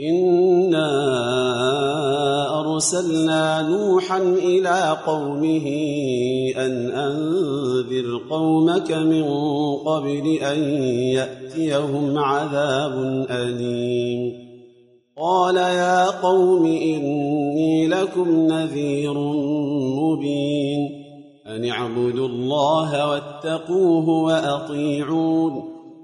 إنا أرسلنا نوحا إلى قومه أن أنذر قومك من قبل أن يأتيهم عذاب أليم قال يا قوم إني لكم نذير مبين أن اعبدوا الله واتقوه وأطيعون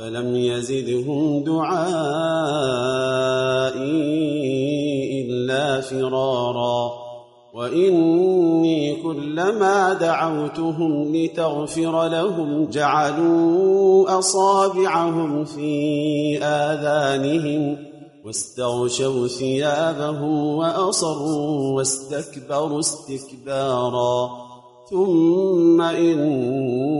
فلم يزدهم دعائي إلا فرارا. وإني كلما دعوتهم لتغفر لهم جعلوا أصابعهم في آذانهم واستغشوا ثيابهم وأصروا واستكبروا استكبارا. ثم إني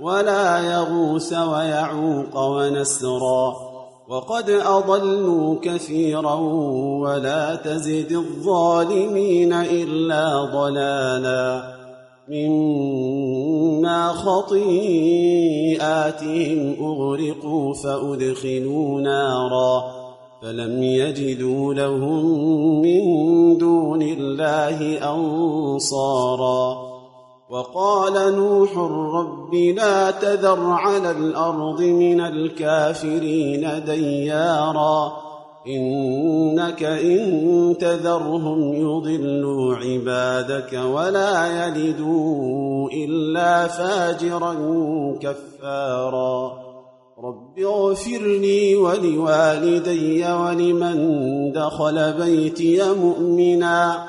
ولا يغوث ويعوق ونسرا وقد أضلوا كثيرا ولا تزد الظالمين إلا ضلالا مما خطيئاتهم أغرقوا فأدخلوا نارا فلم يجدوا لهم من دون الله أنصارا وقال نوح رب لا تذر على الأرض من الكافرين ديارا إنك إن تذرهم يضلوا عبادك ولا يلدوا إلا فاجرا كفارا رب اغفر لي ولوالدي ولمن دخل بيتي مؤمنا